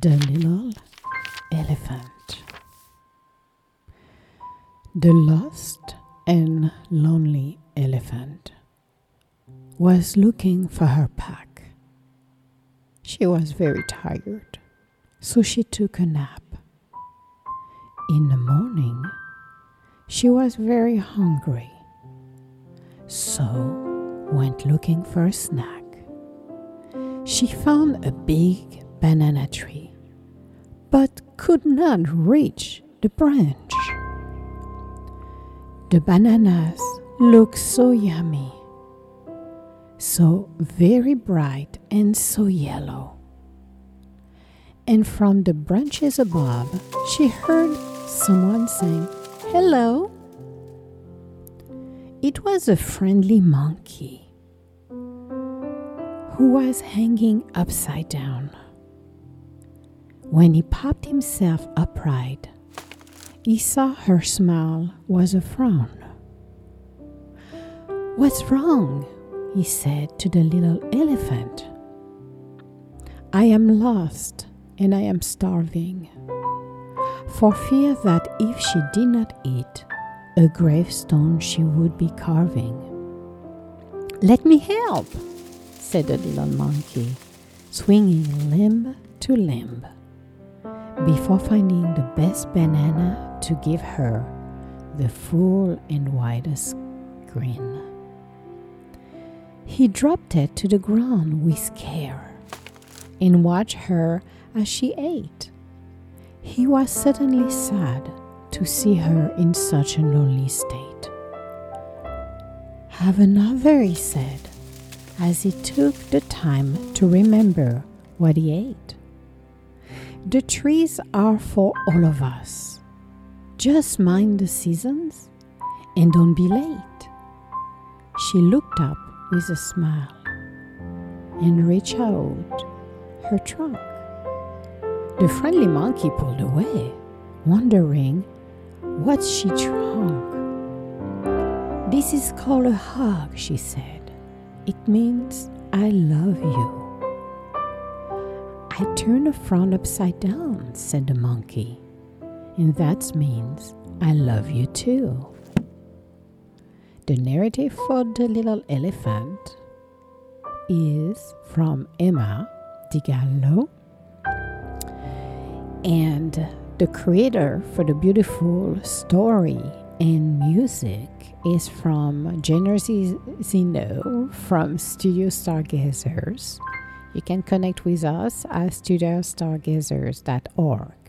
The Little Elephant. The lost and lonely elephant was looking for her pack. She was very tired, so she took a nap. In the morning, she was very hungry, so went looking for a snack. She found a big banana tree, but could not reach the branch. The bananas looked so yummy, so very bright and so yellow. And from the branches above, she heard someone saying, Hello. It was a friendly monkey who was hanging upside down. When he popped himself upright, he saw her smile was a frown. What's wrong? he said to the little elephant. I am lost and I am starving, for fear that if she did not eat, a gravestone she would be carving. Let me help, said the little monkey, swinging limb to limb, before finding the best banana to give her the full and widest grin. He dropped it to the ground with care and watched her as she ate. He was suddenly sad to see her in such a lonely state. Have another, he said, as he took the time to remember what he ate. The trees are for all of us. Just mind the seasons and don't be late. She looked up with a smile and reached out her trunk. The friendly monkey pulled away, wondering what she trunk. This is called a hug, she said. It means I love you. I turned the front upside down, said the monkey, and that means I love you too. The narrative for the little elephant is from Emma DiGallo, and the creator for the beautiful story and music is from Genesis Zeno from Studio Stargazers. You can connect with us at studiostargazers.org.